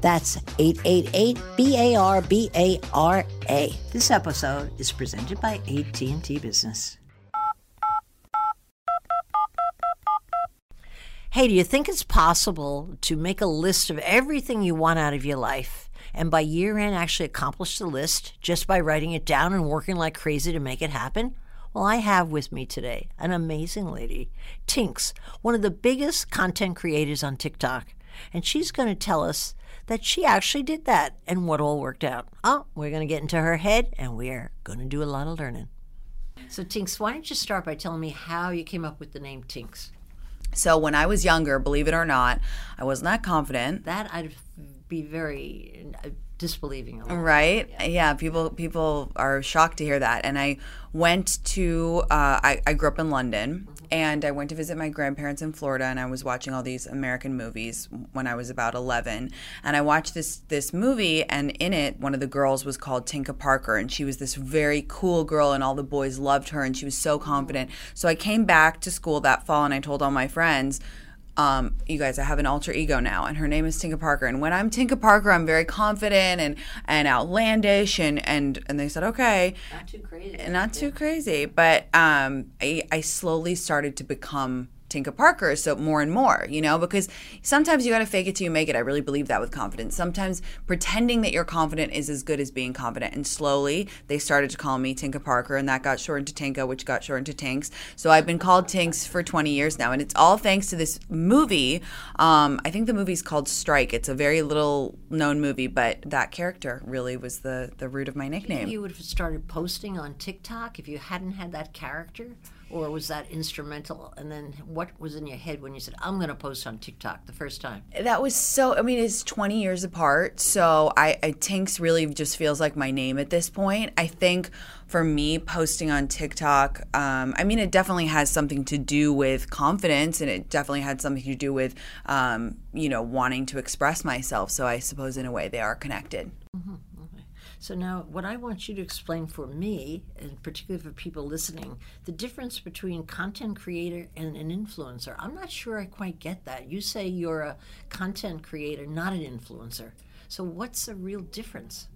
That's 888 B A R B A R A. This episode is presented by AT&T Business. Hey, do you think it's possible to make a list of everything you want out of your life and by year end actually accomplish the list just by writing it down and working like crazy to make it happen? Well, I have with me today an amazing lady, Tinx, one of the biggest content creators on TikTok. And she's going to tell us that she actually did that and what all worked out. Oh, we're going to get into her head and we're going to do a lot of learning. So, Tinx, why don't you start by telling me how you came up with the name Tinx? So when I was younger, believe it or not, I wasn't that confident. That I'd be very uh, disbelieving. Of. Right? Yeah. yeah. People people are shocked to hear that. And I went to uh, I, I grew up in London. Mm-hmm and I went to visit my grandparents in Florida and I was watching all these American movies when I was about 11 and I watched this this movie and in it one of the girls was called Tinka Parker and she was this very cool girl and all the boys loved her and she was so confident. So I came back to school that fall and I told all my friends um, you guys, I have an alter ego now, and her name is Tinka Parker. And when I'm Tinka Parker, I'm very confident and and outlandish, and and and they said, okay, not too crazy, not too crazy. But um, I I slowly started to become Tinka Parker. So more and more, you know, because sometimes you got to fake it till you make it. I really believe that with confidence. Sometimes pretending that you're confident is as good as being confident. And slowly they started to call me Tinka Parker, and that got shortened to Tinka, which got shortened to Tinx. So I've been called Tinx for 20 years now, and it's all thanks to this movie. Um, I think the movie's called Strike. It's a very little known movie, but that character really was the the root of my nickname. You would have started posting on TikTok if you hadn't had that character or was that instrumental? And then what was in your head when you said, I'm going to post on TikTok the first time? That was so, I mean, it's 20 years apart. So I, I Tinx really just feels like my name at this point. I think for me, posting on TikTok, um, I mean, it definitely has something to do with confidence and it definitely had something to do with, um, you know, wanting to express myself. So I suppose in a way they are connected. Mm-hmm. So now, what I want you to explain for me, and particularly for people listening, the difference between content creator and an influencer. I'm not sure I quite get that. You say you're a content creator, not an influencer. So what's the real difference?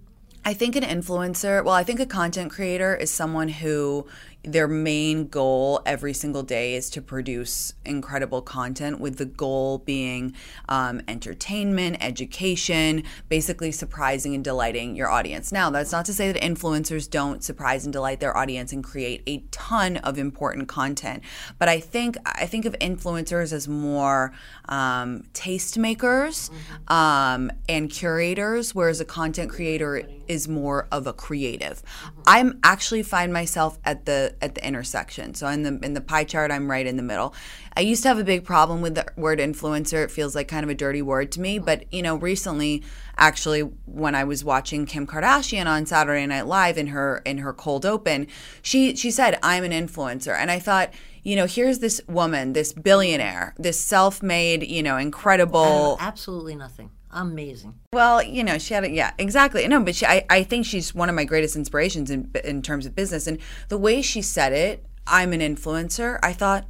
I think an influencer, well, I think a content creator is someone who their main goal every single day is to produce incredible content with the goal being um, entertainment education basically surprising and delighting your audience now that's not to say that influencers don't surprise and delight their audience and create a ton of important content but i think i think of influencers as more um, tastemakers mm-hmm. um, and curators whereas a content creator is more of a creative mm-hmm. i'm actually find myself at the at the intersection. So in the in the pie chart, I'm right in the middle. I used to have a big problem with the word influencer. It feels like kind of a dirty word to me. Uh-huh. But you know, recently, actually, when I was watching Kim Kardashian on Saturday Night Live in her in her cold open, she she said, "I'm an influencer," and I thought you know, here's this woman, this billionaire, this self made, you know, incredible. Oh, absolutely nothing amazing. Well, you know, she had a, yeah, exactly. No, but she, I, I think she's one of my greatest inspirations in in terms of business, and the way she said it, I'm an influencer. I thought,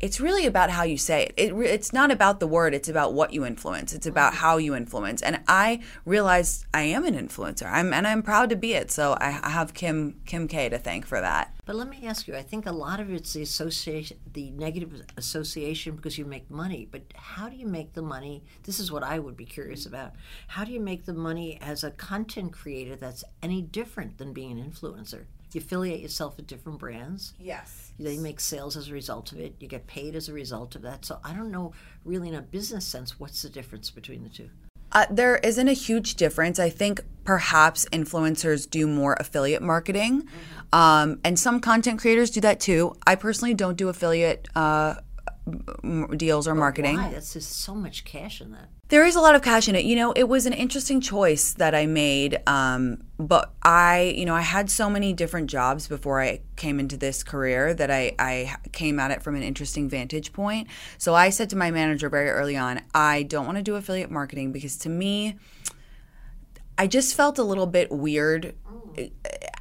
it's really about how you say it. it it's not about the word, it's about what you influence. It's about how you influence. And I realized I am an influencer. I'm and I'm proud to be it. So I, I have Kim Kim K to thank for that. But let me ask you, I think a lot of it's the association the negative association because you make money. But how do you make the money? This is what I would be curious about. How do you make the money as a content creator that's any different than being an influencer? You affiliate yourself with different brands. Yes. They make sales as a result of it. You get paid as a result of that. So I don't know, really, in a business sense, what's the difference between the two? Uh, there isn't a huge difference. I think perhaps influencers do more affiliate marketing, mm-hmm. um, and some content creators do that too. I personally don't do affiliate uh, deals or marketing. Why? That's just so much cash in that. There is a lot of cash in it. You know, it was an interesting choice that I made. Um, but I, you know, I had so many different jobs before I came into this career that I, I came at it from an interesting vantage point. So I said to my manager very early on, I don't want to do affiliate marketing because to me, I just felt a little bit weird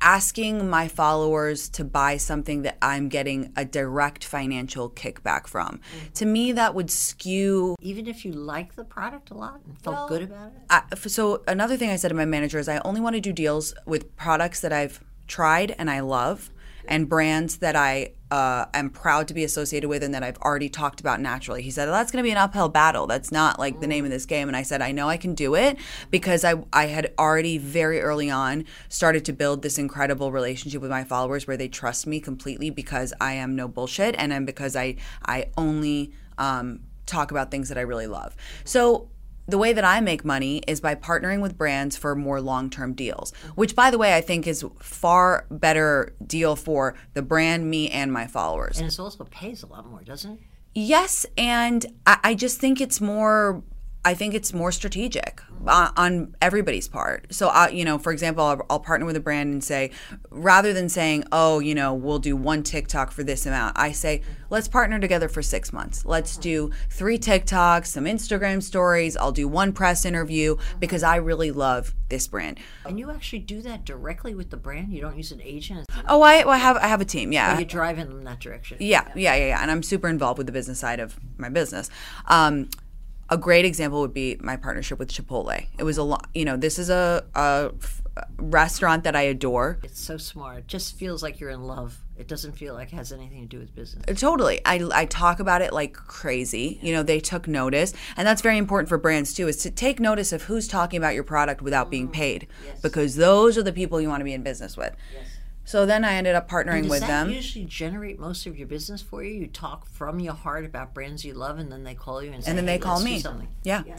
asking my followers to buy something that I'm getting a direct financial kickback from. Mm-hmm. To me, that would skew. Even if you like the product a lot and felt well, good about it? I, so, another thing I said to my manager is I only want to do deals with products that I've tried and I love and brands that I uh, am proud to be associated with and that I've already talked about naturally. He said, well, that's going to be an uphill battle. That's not like the name of this game. And I said, I know I can do it because I, I had already very early on started to build this incredible relationship with my followers where they trust me completely because I am no bullshit and then because I, I only um, talk about things that I really love. So the way that I make money is by partnering with brands for more long-term deals, which by the way I think is far better deal for the brand, me and my followers. And it also pays a lot more, doesn't it? Yes, and I, I just think it's more I think it's more strategic on, on everybody's part. So, I, you know, for example, I'll, I'll, partner with a brand and say, rather than saying, oh, you know, we'll do one TikTok for this amount, I say, let's partner together for six months. Let's do three TikToks, some Instagram stories. I'll do one press interview because I really love this brand. And you actually do that directly with the brand? You don't use an agent? Oh, I, well, I have I have a team. Yeah, well, you drive in that direction. Yeah, yeah, yeah, yeah. And I'm super involved with the business side of my business. Um, a great example would be my partnership with Chipotle. It was a lot, you know, this is a, a restaurant that I adore. It's so smart. It just feels like you're in love. It doesn't feel like it has anything to do with business. Uh, totally. I, I talk about it like crazy. You know, they took notice. And that's very important for brands too, is to take notice of who's talking about your product without being mm-hmm. paid. Yes. Because those are the people you want to be in business with. Yes. So then I ended up partnering with them. Does that usually generate most of your business for you? You talk from your heart about brands you love, and then they call you and say, and then they hey, call me. Yeah. yeah.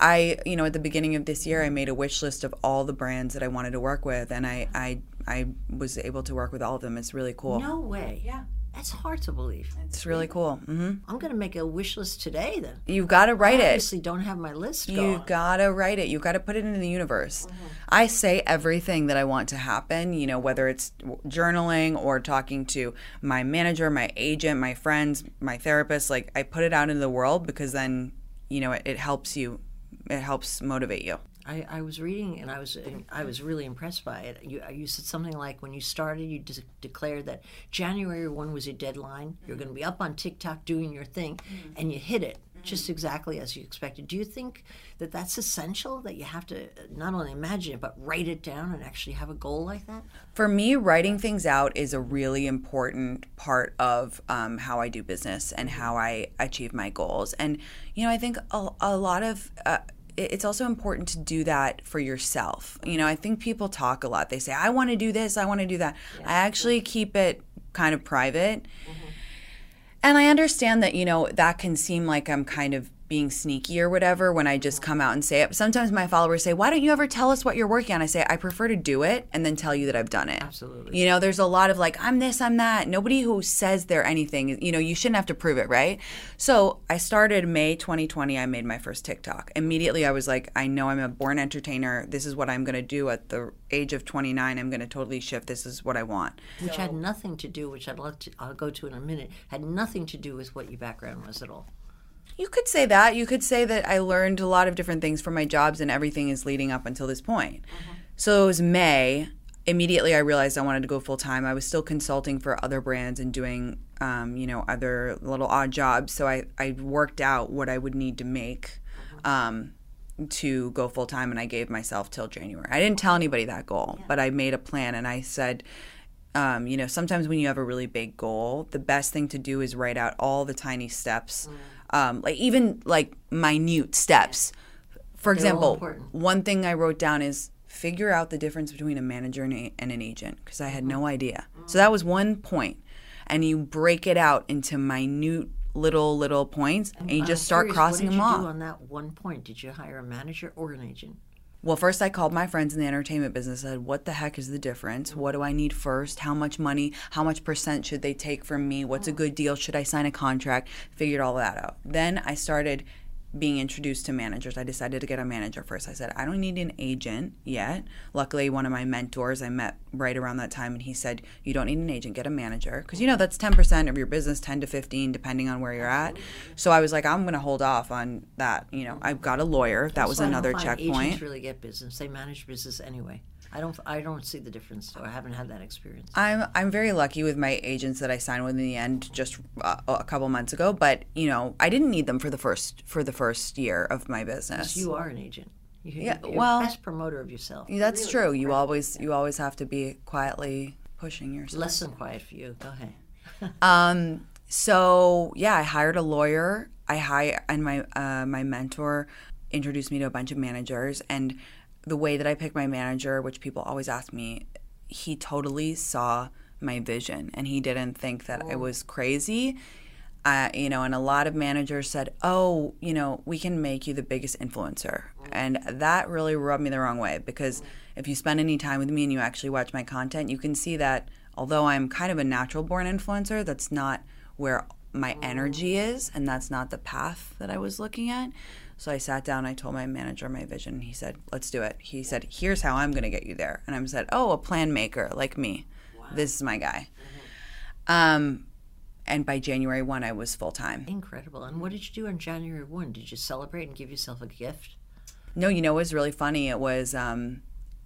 I, you know, at the beginning of this year, I made a wish list of all the brands that I wanted to work with, and I, I, I was able to work with all of them. It's really cool. No way. Yeah. That's hard to believe. It's really cool. Mm-hmm. I'm going to make a wish list today. Then you've got to write I it. Obviously, don't have my list. You've got to write it. You've got to put it in the universe. Mm-hmm. I say everything that I want to happen. You know, whether it's journaling or talking to my manager, my agent, my friends, my therapist. Like I put it out into the world because then you know it, it helps you. It helps motivate you. I, I was reading and I was I was really impressed by it. You, you said something like when you started, you de- declared that January one was your deadline. You're going to be up on TikTok doing your thing, mm-hmm. and you hit it just exactly as you expected. Do you think that that's essential? That you have to not only imagine it but write it down and actually have a goal like that? For me, writing things out is a really important part of um, how I do business and how I achieve my goals. And you know, I think a, a lot of uh, it's also important to do that for yourself. You know, I think people talk a lot. They say, I want to do this, I want to do that. Yeah. I actually keep it kind of private. Mm-hmm. And I understand that, you know, that can seem like I'm kind of being sneaky or whatever when I just come out and say it. Sometimes my followers say, Why don't you ever tell us what you're working on? I say, I prefer to do it and then tell you that I've done it. Absolutely. You know, there's a lot of like, I'm this, I'm that. Nobody who says they're anything, you know, you shouldn't have to prove it, right? So I started May 2020, I made my first TikTok. Immediately I was like, I know I'm a born entertainer. This is what I'm going to do at the age of 29. I'm going to totally shift. This is what I want. Which so, had nothing to do, which I'd love to, I'll go to in a minute, had nothing to do with what your background was at all. You could say that. You could say that I learned a lot of different things from my jobs and everything is leading up until this point. Mm-hmm. So it was May. Immediately, I realized I wanted to go full time. I was still consulting for other brands and doing, um, you know, other little odd jobs. So I, I worked out what I would need to make mm-hmm. um, to go full time, and I gave myself till January. I didn't tell anybody that goal, yeah. but I made a plan and I said, um, you know, sometimes when you have a really big goal, the best thing to do is write out all the tiny steps. Um, like even like minute steps. For example, one thing I wrote down is figure out the difference between a manager and, a, and an agent because I had no mm-hmm. idea. So that was one point, and you break it out into minute little little points, and you just start curious, crossing them off. on that one point? Did you hire a manager or an agent? Well, first I called my friends in the entertainment business. Said, "What the heck is the difference? What do I need first? How much money? How much percent should they take from me? What's a oh. good deal? Should I sign a contract?" Figured all that out. Then I started being introduced to managers. I decided to get a manager first. I said, I don't need an agent yet. Luckily, one of my mentors I met right around that time, and he said, You don't need an agent, get a manager. Because, you know, that's 10% of your business, 10 to 15, depending on where you're at. So I was like, I'm going to hold off on that. You know, I've got a lawyer. That was So I don't another checkpoint. Agents really get business. They manage business anyway. I don't. I don't see the difference. So I haven't had that experience. I'm I'm very lucky with my agents that I signed with in the end just uh, a couple months ago. But you know, I didn't need them for the first for the first year of my business. You are an agent. You, Yeah, you're well- the best promoter of yourself. That's true. You always you always have to be quietly pushing yourself. Less than quiet for you. Go ahead. Um, so yeah, I hired a lawyer. I hire and my uh, my mentor introduced me to a bunch of managers. And the way that I picked my manager, which people always ask me, he totally saw my vision, and he didn't think that I was crazy. Uh, you know, and a lot of managers said, "Oh, you know, we can make you the biggest influencer," and that really rubbed me the wrong way because if you spend any time with me and you actually watch my content, you can see that although I'm kind of a natural born influencer, that's not where my energy is, and that's not the path that I was looking at. So I sat down, I told my manager my vision, he said, Let's do it. He said, Here's how I'm going to get you there. And I said, Oh, a plan maker like me. This is my guy. Um, and by January 1, I was full time. Incredible. And what did you do on January one? Did you celebrate and give yourself a gift? No, you know what was really funny? It was um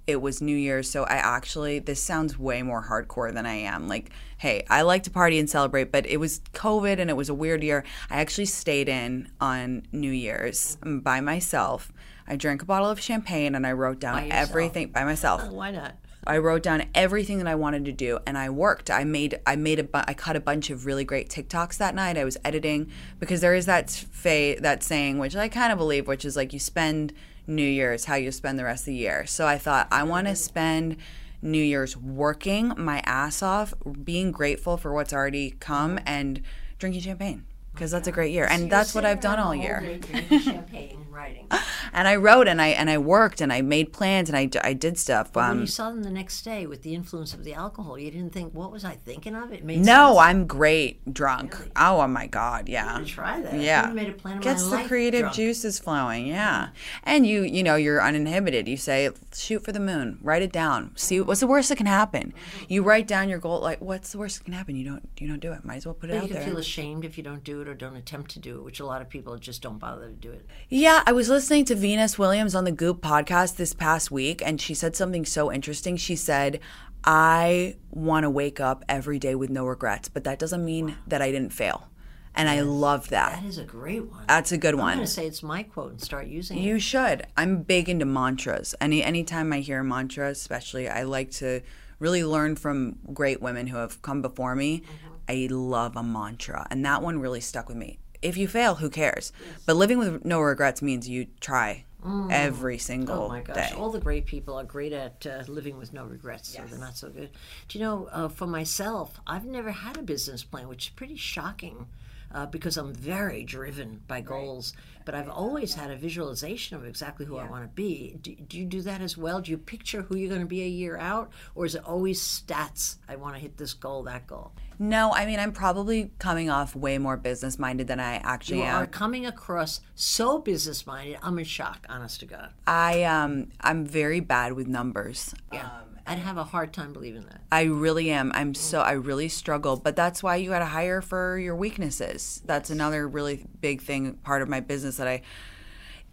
it was New Year's, so I actually this sounds way more hardcore than I am. Like, hey, I like to party and celebrate, but it was COVID and it was a weird year. I actually stayed in on New Year's by myself. I drank a bottle of champagne and I wrote down yourself? everything by myself. Oh, why not? I wrote down everything that I wanted to do, and I worked. I made I made a bu- I cut a bunch of really great TikToks that night. I was editing because there is that fa- that saying which I kind of believe, which is like you spend New Year's how you spend the rest of the year. So I thought I want to spend New Year's working my ass off, being grateful for what's already come, and drinking champagne because that's a great year, and that's what I've done all year writing. and I wrote and I and I worked and I made plans and I, I did stuff. when Um, you saw them the next day with the influence of the alcohol, you didn't think, "What was I thinking of?" It made no, sense. I'm great drunk. Oh, my god, yeah. try that. Yeah, made a plan of gets the creative drunk. juices flowing. Yeah, and you you know you're uninhibited. You say shoot for the moon, write it down. See what's the worst that can happen. Mm-hmm. You write down your goal. Like what's the worst that can happen? You don't you don't do it. Might as well put it But out you can there. feel ashamed if you don't do it or don't attempt to do it, which a lot of people just don't bother to do it. Yeah, I was listening to Venus Williams on the Goop podcast this past week, and she said something so interesting. She said, I want to wake up every day with no regrets, but that doesn't mean that I didn't fail. And I love that. That is a great one. That's a good one. I'm going to say it's my quote and start using it. You should. I'm big into mantras. Any anytime I hear a mantra, especially, I like to really learn from great women who have come before me. Mm-hmm. I love a mantra, and that one really stuck with me. If you fail, who cares? But living with no regrets means you try every single day. Oh my gosh! day. All the great people are great at uh, living with no regrets, so they're not so good. Do you know? Uh, for myself, I've never had a business plan, which is pretty shocking. Uh, because I'm very driven by goals, but I've always had a visualization of exactly who I want to be. Do, do you do that as well? Do you picture who you're going to be a year out, or is it always stats? I want to hit this goal, that goal. No, I mean I'm probably coming off way more business minded than I actually You am. are coming across so business minded. I'm in shock, honest to God. I um I'm very bad with numbers. Yeah, I'd have a hard time believing that. I really am. I'm so I really struggle, but that's why you got to hire for your weaknesses. That's another really big thing part of my business that I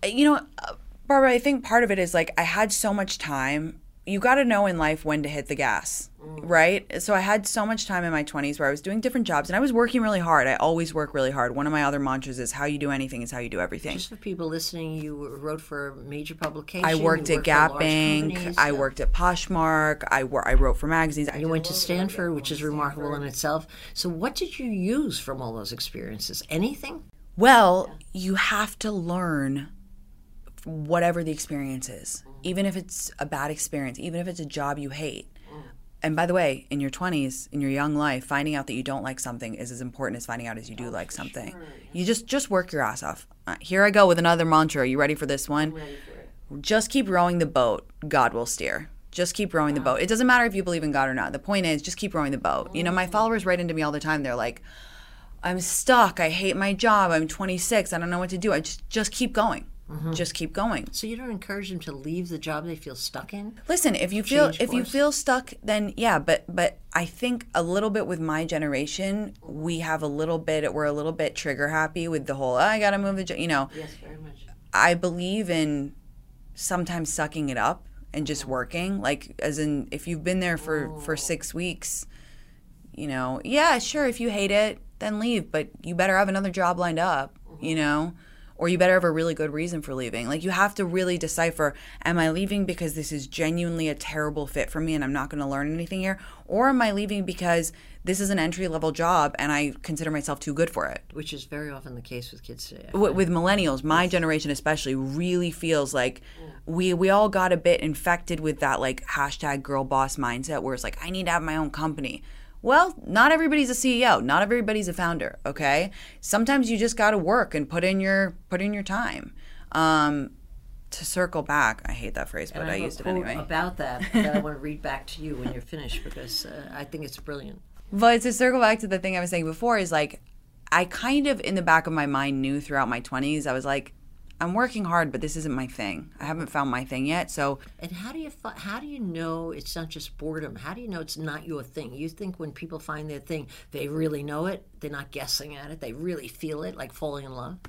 you know, Barbara, I think part of it is like I had so much time. You got to know in life when to hit the gas, Mm. right? So I had so much time in my 20s where I was doing different jobs and I was working really hard. I always work really hard. One of my other mantras is how you do anything is how you do everything. Just for people listening, you wrote for major publication. I worked at Gap Bank. I yeah. worked at Poshmark. I, wor- I wrote for magazines. I You went to Stanford, which is remarkable in itself. So, what did you use from all those experiences? Anything? Well, you have to learn whatever the experience is, mm. even if it's a bad experience, even if it's a job you hate. And by the way, in your 20s, in your young life, finding out that you don't like something is as important as finding out as you do like something. You just just work your ass off. Uh, here I go with another mantra. Are You ready for this one? just keep rowing the boat. God will steer. Just keep rowing the boat. It doesn't matter if you believe in God or not. The point is, just keep rowing the boat. You know, my followers write into me all the time. They're like, I'm stuck. I hate my job. I'm 26. I don't know what to do. I just just keep going. Mm-hmm. Just keep going. So you don't encourage them to leave the job they feel stuck in? Listen, if you feel if you feel stuck, then yeah. But but I think a little bit with my generation, we have a little bit. We're a little bit trigger happy with the whole. I gotta move the. jo-" You know, Yes, very much. I believe in sometimes sucking it up and just mm-hmm. working. Like as in, if you've been there for for oh. six weeks, you know, yeah, sure. If you hate it, then leave. But you better have another job lined up. You mm-hmm. know. Or you better have a really good reason for leaving. Like you have to really decipher: Am I leaving because this is genuinely a terrible fit for me and I'm not going to learn anything here, or am I leaving because this is an entry level job and I consider myself too good for it? Which is very often the case with kids today. with, with millennials, my generation especially, really feels like mm. we we all got a bit infected with that like hashtag girl boss mindset, where it's like I need to have my own company. Well, not everybody's a CEO, not everybody's a founder. Okay, sometimes you just got to work and put in your put in your time. Um, to circle back, I hate that phrase, but I, have a used it anyway. About that, that I want to read back to you when you're finished because uh, I think it's brilliant. But to circle back to the thing I was saying before is like, I kind of in the back of my mind knew throughout my 20s, I was like, I'm working hard, but this isn't my thing. I haven't found my thing yet. So And how do you fi- how do you know it's not just boredom? How do you know it's not your thing? You think when people find their thing, they really know it. They're not guessing at it. They really feel it, like falling in love.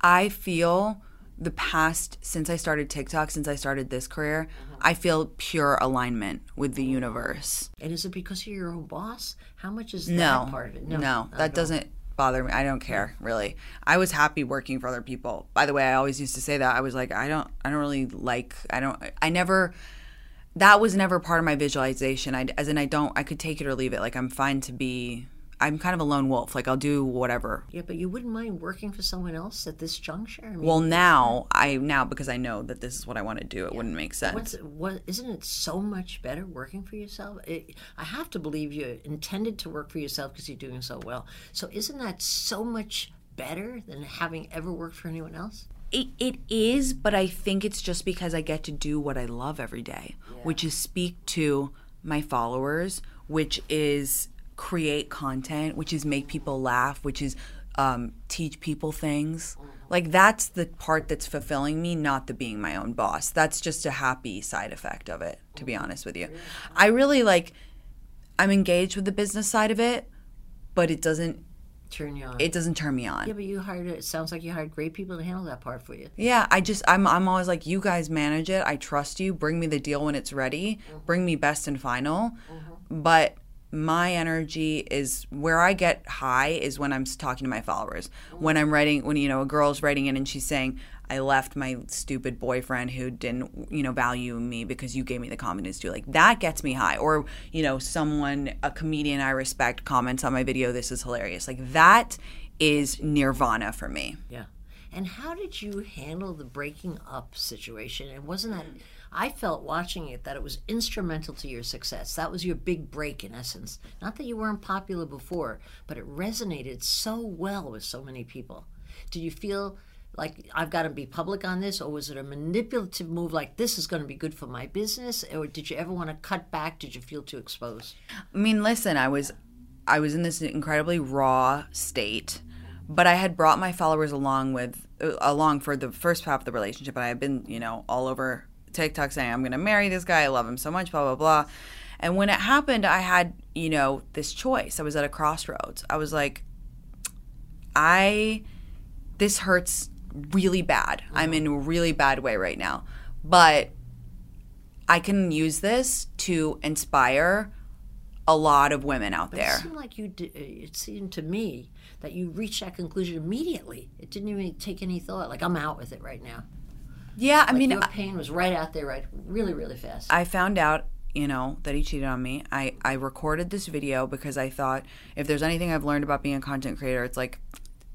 I feel the past, since I started TikTok, since I started this career, uh-huh. I feel pure alignment with the universe. And is it because you're your own boss? How much is No, that part of it? no, at that doesn't bother me. I don't care really. I was happy working for other people. By the way, I always used to say that. I was like, I don't, I don't really like. I don't. I never. That was never part of my visualization. I, as in, I don't. I could take it or leave it. Like I'm fine to be. I'm kind of a lone wolf. Like I'll do whatever. Yeah, but you wouldn't mind working for someone else at this juncture. I mean, Well, now I now because I know that this is what I want to do. It wouldn't make sense. What's what? Isn't it so much better working for yourself? It, I have to believe you intended to work for yourself because you're doing so well. So isn't that so much better than having ever worked for anyone else? It, it is, but I think it's just because I get to do what I love every day, which is speak to my followers, which is create content, which is make people laugh, which is um, teach people things. Like that's the part that's fulfilling me, not the being my own boss. That's just a happy side effect of it, to be honest with you. I really like, I'm engaged with the business side of it, but it doesn't, Turn you on. it doesn't turn me on. yeah, but you hired. It sounds like you hired great people to handle that part for you. Yeah, I just I'm I'm always like you guys manage it. I trust you. Bring me the deal when it's ready. Bring me best and final. But my energy is where I get high is when I'm talking to my followers. When I'm writing when you know a girl's writing in and she's saying I left my stupid boyfriend who didn't you know value me because you gave me the confidence to like that gets me high or you know someone a comedian I respect comments on my video this is hilarious. Like that is nirvana for me. Yeah. And how did you handle the breaking up situation? And wasn't that? Mm. I felt watching it that it was instrumental to your success. That was your big break, in essence. Not that you weren't popular before, but it resonated so well with so many people. Did you feel like I've got to be public on this, or was it a manipulative move like this is going to be good for my business? Or did you ever want to cut back? Did you feel too exposed? I mean, listen, I was I was in this incredibly raw state, but I had brought my followers along with uh, along for the first half of the relationship, and I had been, you know, all over TikTok saying I'm going to marry this guy, I love him so much, blah blah blah. And when it happened, I had, you know, this choice. I was at a crossroads. I was like I this hurts really bad. I'm mm-hmm. in a really bad way right now. But I can use this to inspire a lot of women out It there. seemed like you. Did, uh, it seemed to me that you reached that conclusion immediately. It didn't even take any thought. Like I'm out with it right now. Yeah, I Like mean, your pain was right out there, right, really, really fast. I found out, you know, that he cheated on me. I, I recorded this video because I thought if there's anything I've learned about being a content creator, it's like,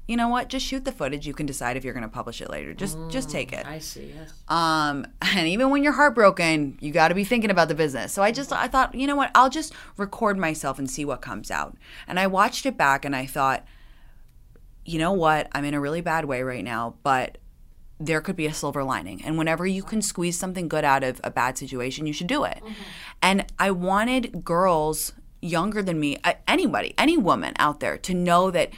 you know what? Just shoot the footage. You can decide if you're going to publish it later. Just just take it. I see. Yes. Um, and even when you're heartbroken, you got to be thinking about the business. So I just, I thought, you know what? I'll just record myself and see what comes out. And I watched it back and I thought, you know what? I'm in a really bad way right now, but there could be a silver lining. And whenever you can squeeze something good out of a bad situation, you should do it. Mm-hmm. And I wanted girls younger than me, anybody, any woman out there to know that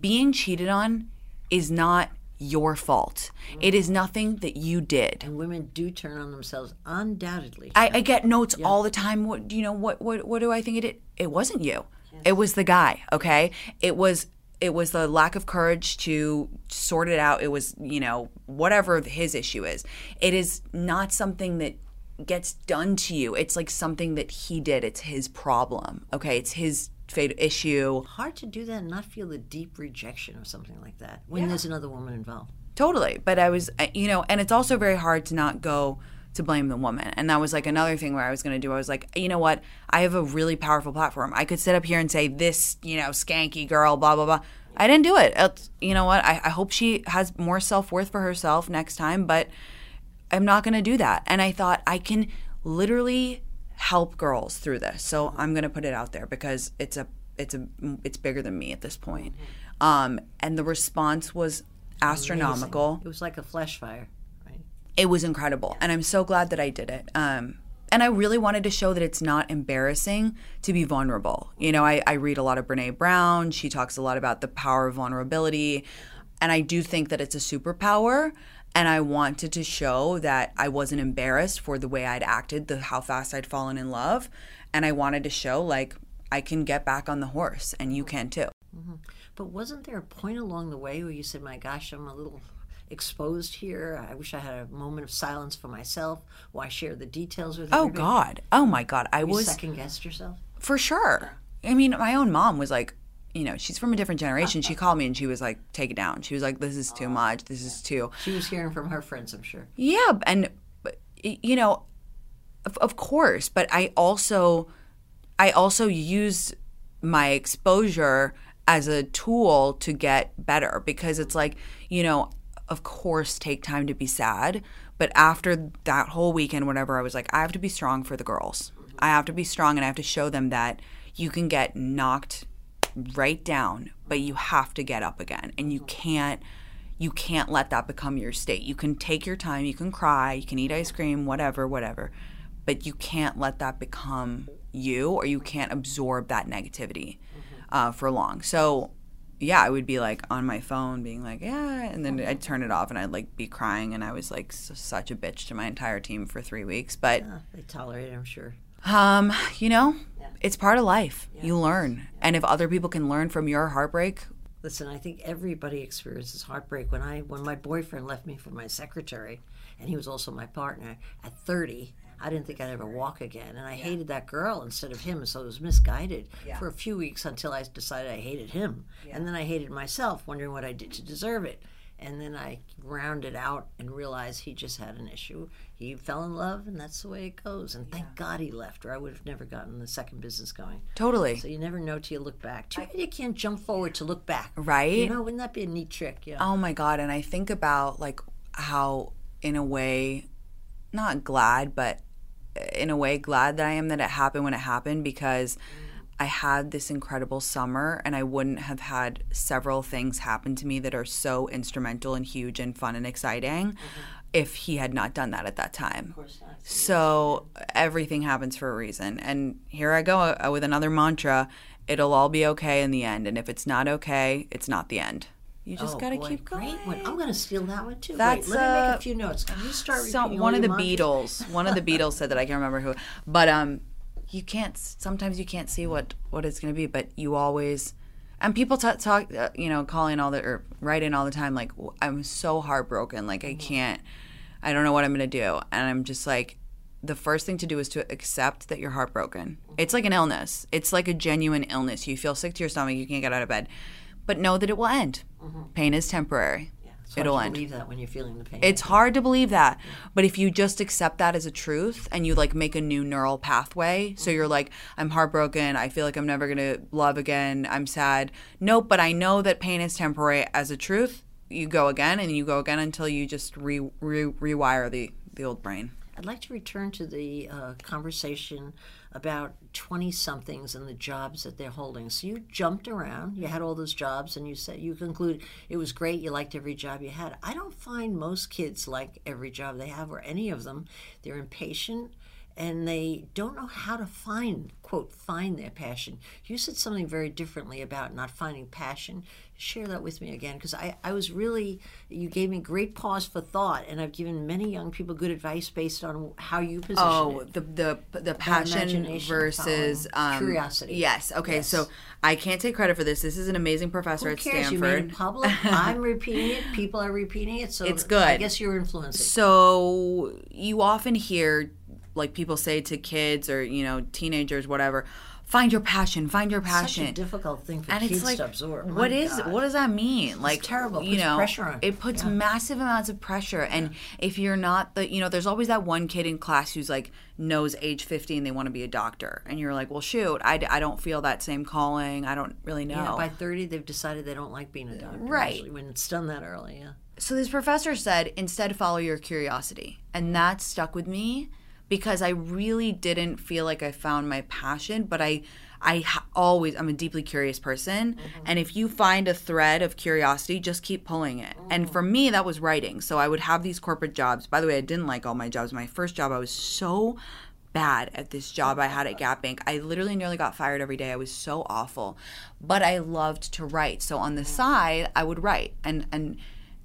being cheated on is not your fault. It is nothing that you did. And women do turn on themselves undoubtedly. I, I get notes all the time. What you know? What what what do I think it? It, it wasn't you. It was the guy. Okay. It was it was the lack of courage to sort it out. It was you know whatever his issue is. It is not something that gets done to you. It's like something that he did. It's his problem. Okay. It's his fate issue. Hard to do that and not feel the deep rejection of something like that when there's another woman involved. Totally. But I was, uh, you know, and it's also very hard to not go to blame the woman. And that was like another thing where I was going to do. I was like, you know what? I have a really powerful platform. I could sit up here and say, this, you know, skanky girl, blah, blah, blah. I didn't do it. It's, you know what? I, I hope she has more self worth for herself next time, but I'm not going to do that. And I thought I can literally help girls through this. So I'm going to put it out there because it's a it's a it's bigger than me at this point. Um, and the response was astronomical. It was like a flash fire? It was incredible, and I'm so glad that I did it. Um, and I really wanted to show that it's not embarrassing to be vulnerable. You know, I, I read a lot of Brene Brown. She talks a lot about the power of vulnerability. And I do think that it's a superpower. And I wanted to show that I wasn't embarrassed for the way I'd acted, the how fast I'd fallen in love. And I wanted to show like I can get back on the horse and you can too. But wasn't there a point along the way where you said, "My gosh, I'm a little exposed here. I wish I had a moment of silence for myself. Why share the details with Oh everybody?" God. Oh my God. I You was second guessed yourself. For sure. I mean, my own mom was like, you know, she's from a different generation. She called me and she was like, take it down. She was like, this is too much. This is too. She was hearing from her friends, I'm sure. Yeah. And, you know, of, of course, but I also, I also used my exposure as a tool to get better because it's like, you know, of course, take time to be sad. But after that whole weekend, whatever, I was like, I have to be strong for the girls. I have to be strong and I have to show them that you can get knocked right down, but you have to get up again. And you can't you can't let that become your state. You can take your time, you can cry, you can eat ice cream, whatever, whatever. But you can't let that become you or you can't absorb that negativity uh, for long. So yeah, I would be like on my phone being like, yeah, and then I'd turn it off and I'd like be crying and I was like s- such a bitch to my entire team for three weeks. But Uh, they tolerate it, I'm sure. um, you know, it's part of life. You learn. And if other people can learn from your heartbreak, Listen, I think everybody experiences heartbreak. When I when my boyfriend left me for my secretary, and he was also my partner at 30, I didn't think I'd ever walk again, and I hated that girl instead of him, so it was misguided for a few weeks until I decided I hated him, and then I hated myself, wondering what I did to deserve it. And then I rounded out and realized he just had an issue. He fell in love, and that's the way it goes. And thank God he left, or I would have never gotten the second business going. totally. So you never know till you look back. Too bad you can't jump forward to look back. Right? You know, wouldn't that be a neat trick? Yeah. Oh my god! And I think about like how, in a way, not glad, but in a way glad that I am that it happened when it happened because I had this incredible summer and I wouldn't have had several things happen to me that are so instrumental and huge and fun and exciting if he had not done that at that time. So everything happens for a reason. And here I go uh, with another mantra it'll all be okay in the end. And if it's not okay, it's not the end. You just Oh, got to keep going. Great one. I'm going to steal that one too. That's, Wait, let me make uh, a few notes. Can you start Some, one of the mantras? Beatles. One of the Beatles said that I can't remember who, but um, you can't. Sometimes you can't see what what it's gonna be, but you always. And people t- talk, uh, you know, call in all the or write in all the time. Like I'm so heartbroken. Like I can't. I don't know what I'm gonna do. And I'm just like, the first thing to do is to accept that you're heartbroken. It's like an illness. It's like a genuine illness. You feel sick to your stomach. You can't get out of bed, but know that it will end. Mm-hmm. Pain is temporary. Hard It'll end. believe that when you're feeling the pain. It's hard to believe that. But if you just accept that as a truth and you like make a new neural pathway, so mm-hmm. you're like, I'm heartbroken. I feel like I'm never going to love again. I'm sad. Nope, but I know that pain is temporary as a truth. You go again and you go again until you just re, re, rewire the, the old brain. I'd like to return to the uh, conversation about 20 somethings and the jobs that they're holding. So you jumped around, you had all those jobs, and you said you concluded it was great, you liked every job you had. I don't find most kids like every job they have or any of them. They're impatient and they don't know how to find quote find their passion you said something very differently about not finding passion share that with me again because I, I was really you gave me great pause for thought and i've given many young people good advice based on how you position Oh, it the the the passion versus um, curiosity. Yes. Okay. Yes. So I can't take credit for this. This is an amazing professor who at cares you made it Stanford. public i'm repeating it people are repeating it so It's good i guess you're influencing So you often hear like people say to kids or you know teenagers whatever, find your passion, find your passion. such a difficult thing for and kids it's like to absorb what My is God. what does that mean like terrible. You puts know pressure on it puts Yeah. massive amounts of pressure and if you're not the you know there's always that one kid in class who's like knows age 50 and they want to be a doctor and you're like well shoot I, I don't feel that same calling i don't really know yeah, by 30 they've decided they don't like being a doctor Right. usually, when it's done that early yeah so this professor said instead follow your curiosity and that stuck with me because i really didn't feel like i found my passion but i i ha- always i'm a deeply curious person mm-hmm. and if you find a thread of curiosity just keep pulling it and mm. for me that was writing so i would have these corporate jobs by the way i didn't like all my jobs my first job i was so bad at this job I had at Gap Bank. I literally nearly got fired every day. I was so awful. But I loved to write. So on the mm. side, I would write. And and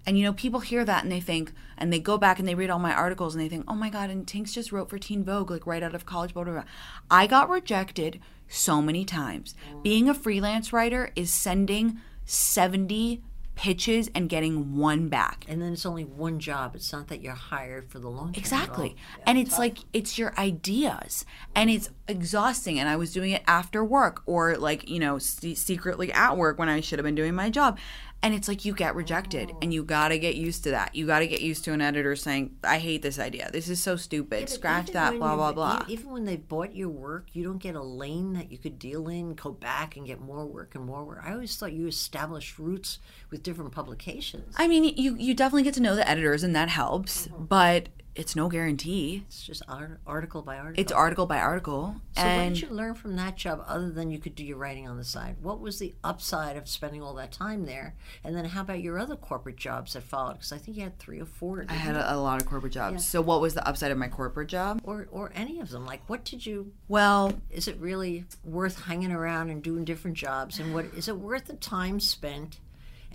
and you know, people hear that and they think and they go back and they read all my articles and they think, "Oh my god, and Tinx just wrote for Teen Vogue like right out of college blah blah blah." I got rejected so many times. Being a freelance writer is sending 70 pitches and getting one back. and then it's only one job it's not that you're hired for the long term Exactly. all. and it's like it's your ideas and it's exhausting and I was doing it after work or like, you know, se- secretly at work when I should have been doing my job. And it's like you get rejected and you got to get used to that. You got to get used to an editor saying, "I hate this idea. This is so stupid. But Scratch that blah blah blah." Even when they bought your work, you don't get a lane that you could deal in, go back and get more work and more work. I always thought you established roots with different publications. I mean, you you definitely get to know the editors and that helps, Mm-hmm. but it's no guarantee. It's just art, article by article. It's article by article. so what did you learn from that job other than you could do your writing on the side? What was the upside of spending all that time there? And then how about your other corporate jobs that followed? Because I think you had three or four. I had a, a lot of corporate jobs. So what was the upside of my corporate job? or or any of them. Like, what did you Well, is it really worth hanging around and doing different jobs and what is it worth the time spent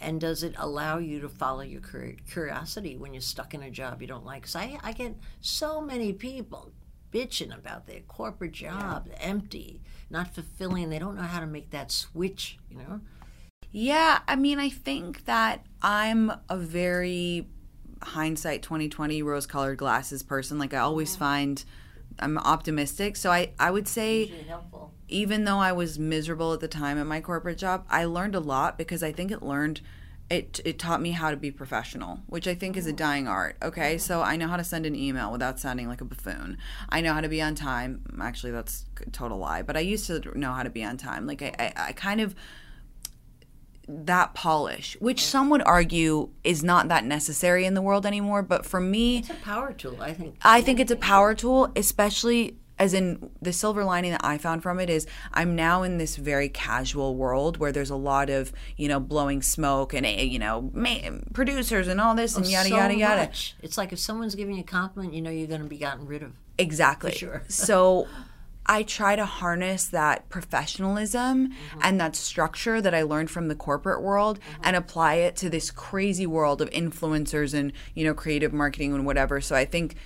and does it allow you to follow your cur- curiosity when you're stuck in a job you don't like? Because I, I get so many people bitching about their corporate job empty not fulfilling they don't know how to make that switch you know? Yeah, I mean, I think that I'm a very hindsight 2020 rose colored glasses person. Like I always find I'm optimistic. So I I would say helpful even though I was miserable at the time at my corporate job, I learned a lot because I think it learned it it taught me how to be professional, which I think is a mm-hmm. dying art. Okay, mm-hmm. so I know how to send an email without sounding like a buffoon. I know how to be on time. Actually, that's a total lie, but I used to know how to be on time. Like I, I, I kind of that polish, which some would argue is not that necessary in the world anymore. But for me, it's a power tool i think I think it's a power tool, especially as in the silver lining that I found from it is I'm now in this very casual world where there's a lot of, you know, blowing smoke and, eh, you know, ma- producers and all this and yada, so yada, yada. much. it's like if someone's giving you a compliment you know you're going to be gotten rid of Exactly. sure. so I try to harness that professionalism Mm-hmm. and that structure that I learned from the corporate world Mm-hmm. and apply it to this crazy world of influencers and, you know, creative marketing and whatever. So I think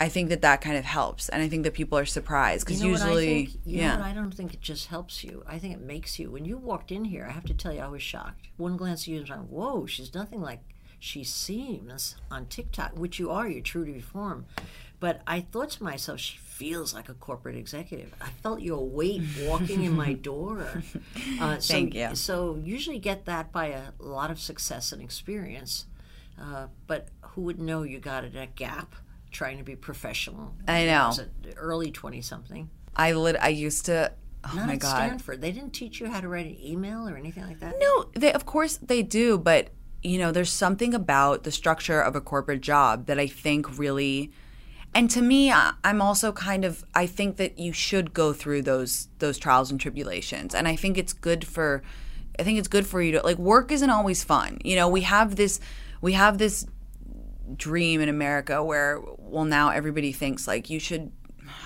I think that that kind of helps and I think that people are surprised cuz You know usually think? Yeah. know? I don't think it just helps you. I think it makes you. When you walked in here, I have to tell you, I was shocked. One glance at you and I'm like, whoa, she's nothing like she seems on TikTok, which you are. You're true to your form. But I thought to myself, she feels like a corporate executive. I felt your weight walking in my door. Uh, so, Thank you. So usually get that by a lot of success and experience. Uh, but who would know you got it at Gap, trying to be professional? I know. Early twenty something? I lit I used to oh Not my at god. Stanford. They didn't teach you how to write an email or anything like that. No, they of course they do, but you know, there's something about the structure of a corporate job that I think really and to me I- i'm also kind of i think that you should go through those those trials and tribulations and i think it's good for i think it's good for you to like work isn't always fun you know we have this we have this dream in america where well now everybody thinks like you should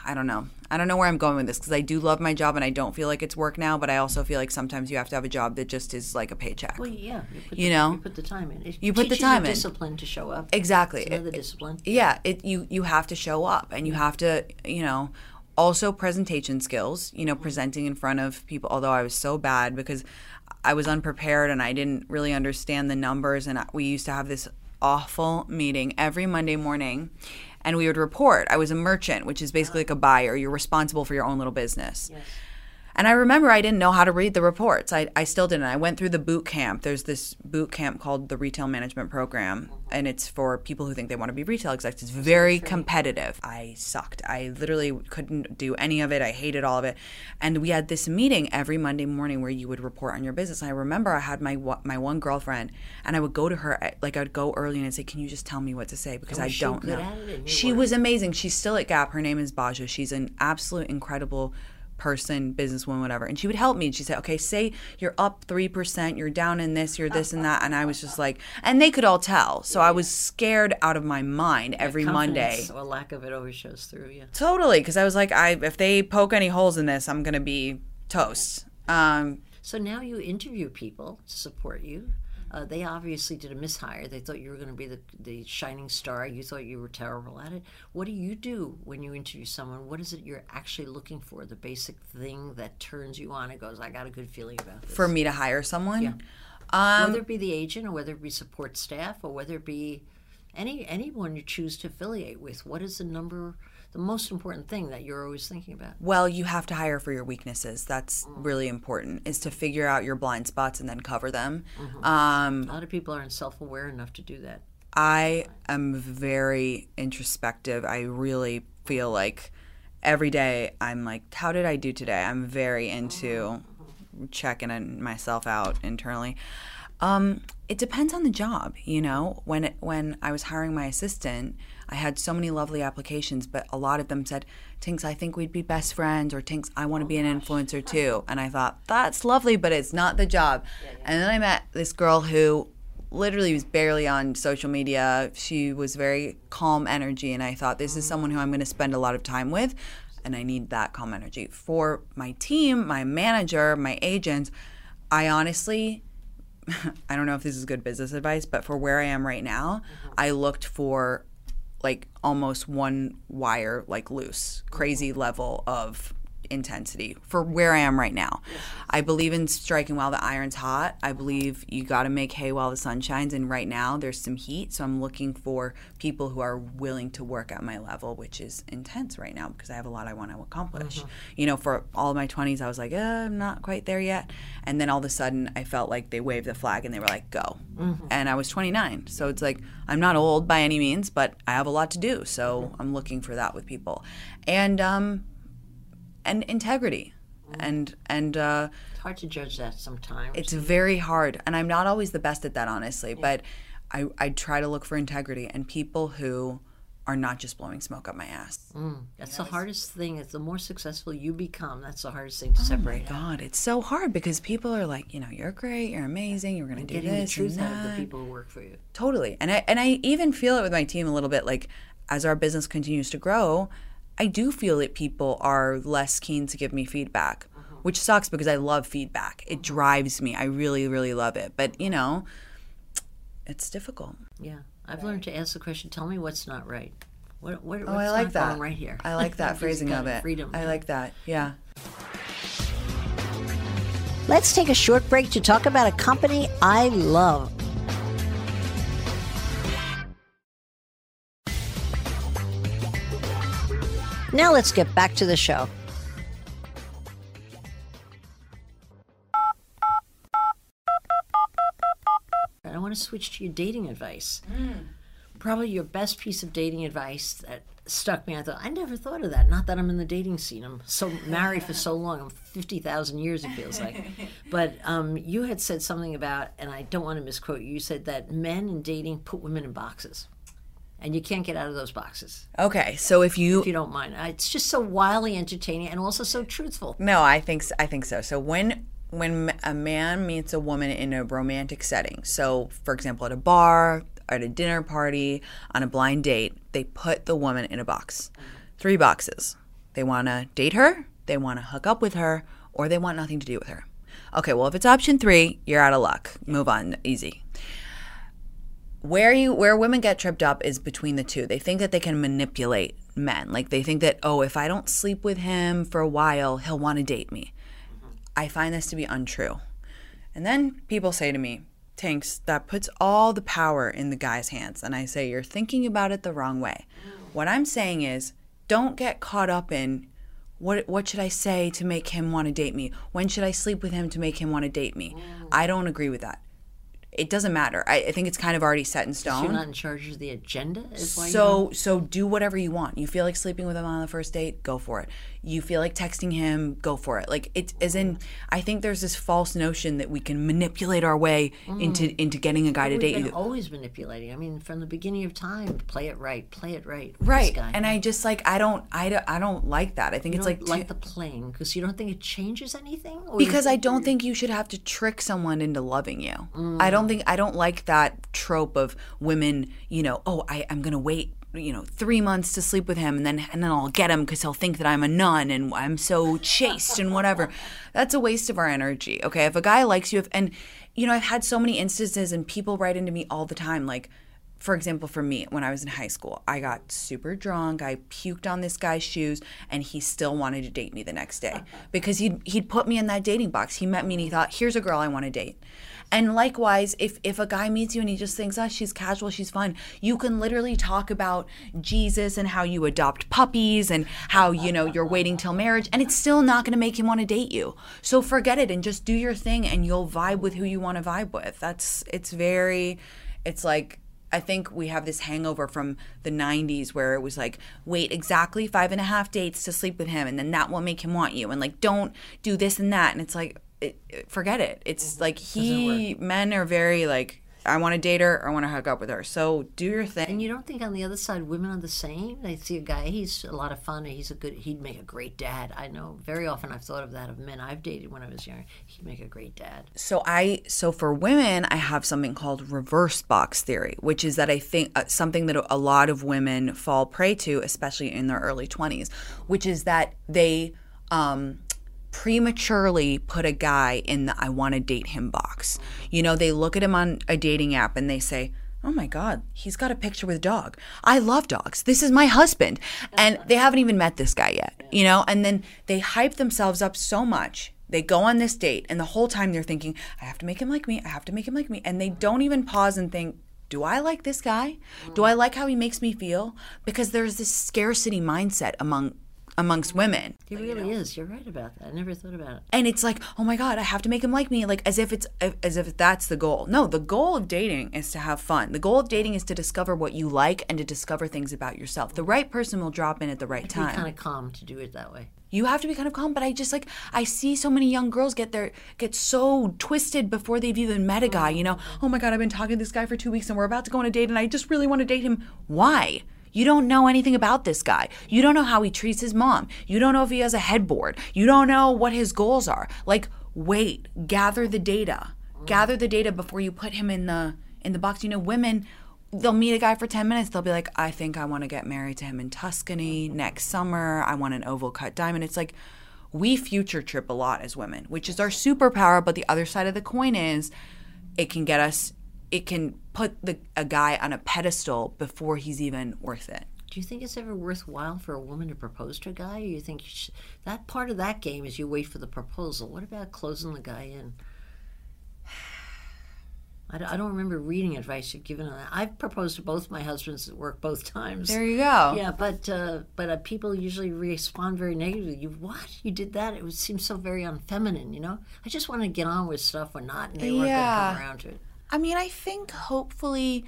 i don't know i don't know where i'm going with this because i do love my job and i don't feel like it's work now but i also feel like sometimes you have to have a job that just is like a paycheck Well, yeah, you, put You the, know? you put the time in. It You put the time in. Discipline to show up. exactly It's another It- discipline. yeah it you you have to show up and you have to you know also presentation skills you know mm-hmm. presenting in front of people although i was so bad because i was unprepared and i didn't really understand the numbers and I- we used to have this awful meeting every monday morning and we would report. I was a merchant which is basically like a buyer. You're responsible for your own little business and I remember I didn't know how to read the reports. I, I still didn't. I went through the boot camp. There's this boot camp called the Retail Management Program, and it's for people who think they want to be retail executives. It's very competitive. I sucked. I literally couldn't do any of it. I hated all of it. And we had this meeting every Monday morning where you would report on your business. And I remember I had my my one girlfriend, and I would go to her like I'd go early and I'd say, "Can you just tell me what to say?" Because I don't know. at it and you She was amazing. She's still at Gap. Her name is Baja. She's an absolute incredible person, businesswoman, whatever. And she would help me. And she'd say, okay, say you're up 3%, you're down in this, you're this and that. And I was just like, and they could all tell. So I was scared out of my mind every Monday. Or lack of it always shows through. Yeah. Totally. Because I was like, I if they poke any holes in this, I'm going to be toast. Um, So now you interview people to support you. Uh, they obviously did a mishire. They thought you were going to be the, the shining star. You thought you were terrible at it. What do you do when you interview someone? What is it you're actually looking for? The basic thing that turns you on and goes, I got a good feeling about this. for me to hire someone. whether it be the agent or whether it be support staff or whether it be any anyone you choose to affiliate with. What is the number, the most important thing that you're always thinking about? Well, you have to hire for your weaknesses. That's really important. Is to figure out your blind spots and then cover them. Um, A lot of people aren't self-aware enough to do that. I am very introspective. I really feel like every day I'm like, how did I do today? I'm very into checking myself out internally. Um, it depends on the job, you know. When it, when I was hiring my assistant, I had so many lovely applications, but a lot of them said, "Tinx, I think we'd be best friends," or "Tinx, I want to be an oh, influencer too." And I thought that's lovely, but it's not the job. And then I met this girl who literally was barely on social media. She was very calm energy, and I thought this is someone who I'm going to spend a lot of time with, and I need that calm energy for my team, my manager, my agents. I honestly, I don't know if this is good business advice, but for where I am right now, mm-hmm. I looked for like almost one wire like loose, crazy level of intensity for where I am right now. I believe in striking while the iron's hot. I believe you got to make hay while the sun shines and right now there's some heat, so I'm looking for people who are willing to work at my level, which is intense right now because I have a lot I want to accomplish. You know, for all of my 20s I was like, eh, I'm not quite there yet. And then all of a sudden I felt like they waved the flag and they were like, go. And I was 29. So it's like I'm not old by any means, but I have a lot to do. So I'm looking for that with people. And um and integrity and and uh, It's hard to judge that sometimes. it's very hard and i'm not always the best at that honestly but I, I try to look for integrity and people who are not just blowing smoke up my ass that's the hardest thing. Is the more successful you become, that's the hardest thing to separate. out. god it's so hard because people are like you know you're great you're amazing you're gonna do Getting the truth and out of the people who work for you. totally and i and i even feel it with my team a little bit like as our business continues to grow i do feel that people are less keen to give me feedback uh-huh. which sucks because i love feedback. It uh-huh. drives me. I really really love it. But you know it's difficult. Yeah, I've learned to ask the question. Tell me what's not right. What, what, what's oh i like not that. going right here? i like that phrasing of it. Freedom. i like that. Yeah. Let's take a short break to talk about a company I love. Now let's get back to the show. I want to switch to your dating advice. Probably your best piece of dating advice that stuck me. I thought I never thought of that. Not that I'm in the dating scene. I'm so married for so long. I'm fifty thousand years. It feels like. But um, you had said something about, and I don't want to misquote you. You said that men in dating put women in boxes. And you can't get out of those boxes Okay, so if you if you don't mind. Uh, It's just so wildly entertaining and also so truthful. No, I think I think so. So when when a man meets a woman in a romantic setting, so for example at a bar, at a dinner party, on a blind date, they put the woman in a box. Three boxes. They want to date her, they want to hook up with her, or they want nothing to do with her. Okay, well if it's option 3, you're out of luck. Move on, easy where you where women get tripped up is between the two. They think that they can manipulate men. Like they think that oh, if I don't sleep with him for a while, he'll want to date me. Mm-hmm. I find this to be untrue. And then people say to me, Tinx, that puts all the power in the guy's hands. And I say, You're thinking about it the wrong way. Mm. What I'm saying is, don't get caught up in what what should I say to make him want to date me? When should I sleep with him to make him want to date me? Mm. I don't agree with that. It doesn't matter. I, I think it's kind of already set in stone. You're not in charge of the agenda. Is why So so do whatever you want. You feel like sleeping with him on the first date, go for it. You feel like texting him, go for it. Like it's as in I think there's this false notion that we can manipulate our way into mm. into getting a guy to We've date been you. always manipulating. I mean, from the beginning of time, play it right, play it right. Right. And I just like I don't I don't, I don't like that. I think you it's like, like, too- the playing because you don't think it changes anything. Or because I don't think you should have to trick someone into loving you. I mm. don't think I don't like that trope of women, you know, oh, I, I'm gonna wait, you know, three months to sleep with him and then and then I'll get him because he'll think that I'm a nun and I'm so chaste and whatever. That's a waste of our energy. Okay. If a guy likes you if, and you know, I've had so many instances and people write into me all the time, like for example, for me, when I was in high school, I got super drunk. I puked on this guy's shoes, and he still wanted to date me the next day because he'd he'd put me in that dating box. He met me and he thought, "Here's a girl I want to date." And likewise, if if a guy meets you and he just thinks, "Oh, she's casual, she's fun," you can literally talk about Jesus and how you adopt puppies and how you know you're waiting till marriage, and it's still not going to make him want to date you. So forget it and just do your thing, and you'll vibe with who you want to vibe with. That's it's very, it's like I think we have this hangover from the 90s where it was like, wait exactly five and a half dates to sleep with him, and then that will make him want you. And like, don't do this and that. And it's like, it, forget it. It's like, he, men are very like, I want to date her or I want to hook up with her. So do your thing. And you don't think on the other side women are the same? They see a guy, he's a lot of fun, he's a good, he'd make a great dad. I know very often I've thought of that of men I've dated when I was younger. He'd make a great dad. so I so for women I have something called reverse box theory, which is that I think uh, something that a lot of women fall prey to, especially in their early 20s, which is that they um prematurely put a guy in the I want to date him box. You know, they look at him on a dating app and they say, "Oh my god, he's got a picture with a dog. I love dogs. This is my husband." And they haven't even met this guy yet, you know? And then they hype themselves up so much they go on this date, and the whole time they're thinking, I have to make him like me. I have to make him like me. And they don't even pause and think, do I like this guy? Do I like how he makes me feel? Because there's this scarcity mindset among amongst women. He really is. You're right about that. I never thought about it. And it's like, oh my god, I have to make him like me, like as if it's as if that's the goal. No, the goal of dating is to have fun. The goal of dating is to discover what you like and to discover things about yourself. The right person will drop in at the right Be time. kind of calm to do it that way. you have to be kind of calm but i just like i see so many young girls get their get so twisted before they've even met a guy you know oh my god i've been talking to this guy for two weeks and we're about to go on a date and i just really want to date him why you don't know anything about this guy. You don't know how he treats his mom. You don't know if he has a headboard. You don't know what his goals are. Like, wait, gather the data. Gather the data before you put him in the in the box. You know, women they'll meet a guy for 10 minutes they'll be like i think i want to get married to him in tuscany next summer i want an oval cut diamond it's like we future trip a lot as women which is our superpower but the other side of the coin is it can get us it can put the, a guy on a pedestal before he's even worth it Do you think it's ever worthwhile for a woman to propose to a guy? Or you think you should, that part of that game is you wait for the proposal? What about closing the guy in? I don't, I don't remember reading advice you've given on that. I've proposed to both my husbands at work both times. there you go Yeah, but uh, but uh, people usually respond very negatively. You what? You did that? It would seem so very unfeminine. You know, I just want to get on with stuff or not, and they weren't going to come around to it. I mean, I think hopefully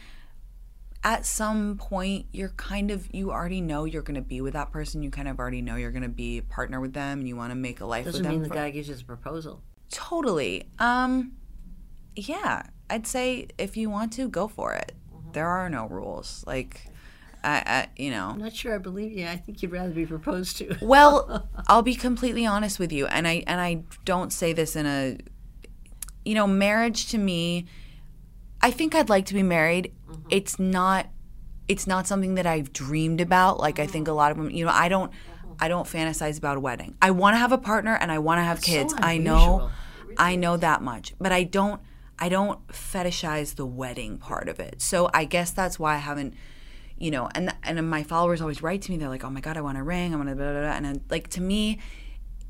at some point you're kind of you already know you're going to be with that person. You kind of already know you're going to be a partner with them and you want to make a life Doesn't with them. mean the guy gives you the proposal. Totally. Um yeah, I'd say if you want to go for it. There are no rules. Like I, I you know. I'm not sure I believe you. I think you'd rather be proposed to. Well, I'll be completely honest with you, and I and I don't say this in a, you know, marriage to me. I think I'd like to be married. Mm-hmm. It's not, it's not something that I've dreamed about. Like I think a lot of women, you know, I don't, Mm-hmm. I don't fantasize about a wedding. I want to have a partner and I want to have so kids. I know, unusual. I know that much, but I don't, I don't fetishize the wedding part of it. So I guess that's why I haven't you know, and and my followers always write to me. They're like, "Oh my god, I want a ring. I want to blah, blah, blah." And I'm, like to me,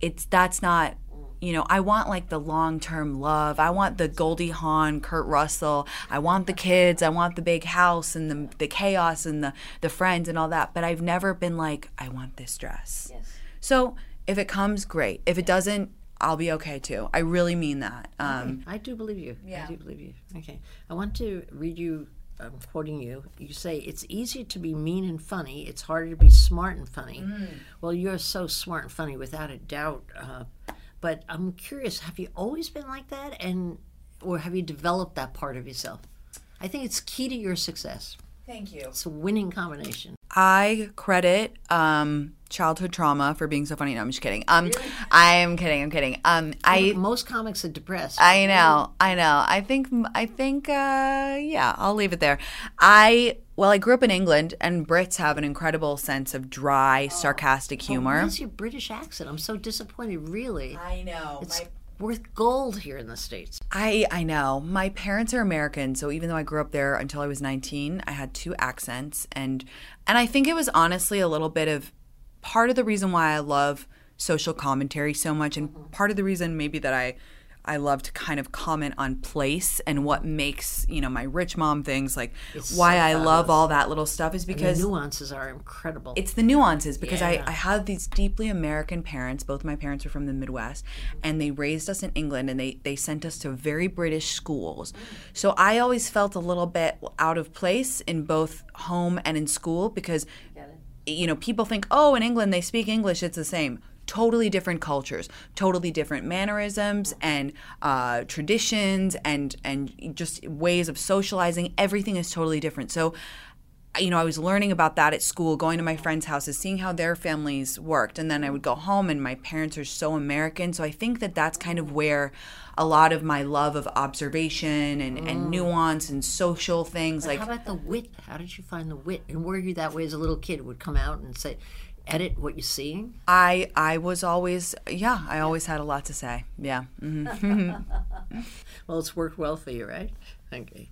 it's that's not. You know, I want like the long term love. I want the Goldie Hawn, Kurt Russell. I want the kids. I want the big house and the the chaos and the the friends and all that. But I've never been like, I want this dress. Yes. So if it comes, great. If it doesn't, I'll be okay too. I really mean that. Um, I do believe you. Yeah. I do believe you. Okay. I want to read you. I'm quoting you. You say it's easier to be mean and funny. It's harder to be smart and funny. Well, you're so smart and funny, without a doubt. Uh, but I'm curious. Have you always been like that, and or have you developed that part of yourself? I think it's key to your success. Thank you. It's a winning combination. I credit um, childhood trauma for being so funny. No, I'm just kidding. Um, I am kidding. I'm kidding. Um, I Most comics are depressed. I know. I know. I think. I think. Uh, yeah, I'll leave it there. I well, I grew up in England, and Brits have an incredible sense of dry, oh. sarcastic oh, humor. What's your British accent? I'm so disappointed. Really, I know. it's worth gold here in the states. I I know. My parents are American, so even though I grew up there until I was 19, I had two accents and and I think it was honestly a little bit of part of the reason why I love social commentary so much and mm-hmm. part of the reason maybe that I I love to kind of comment on place and what makes, you know, my rich mom things like why so I love all that little stuff is The because nuances are incredible. it's the nuances because Yeah. I, I have these deeply American parents. Both my parents are from the Midwest, mm-hmm. and they raised us in England, and they they sent us to very British schools. So I always felt a little bit out of place in both home and in school because you know people think oh in England they speak English it's the same. Totally different cultures, totally different mannerisms and uh, traditions, and and just ways of socializing. Everything is totally different. So you know, I was learning about that at school, going to my friends' houses, seeing how their families worked. And then I would go home, and my parents are so American. So I think that that's kind of where a lot of my love of observation and, and nuance and social things like How about the wit? How did you find the wit? And were you that way as a little kid? Would come out and say, edit what you're seeing? I I was always yeah I always had a lot to say yeah hmm Well, it's worked well for you, right? Okay.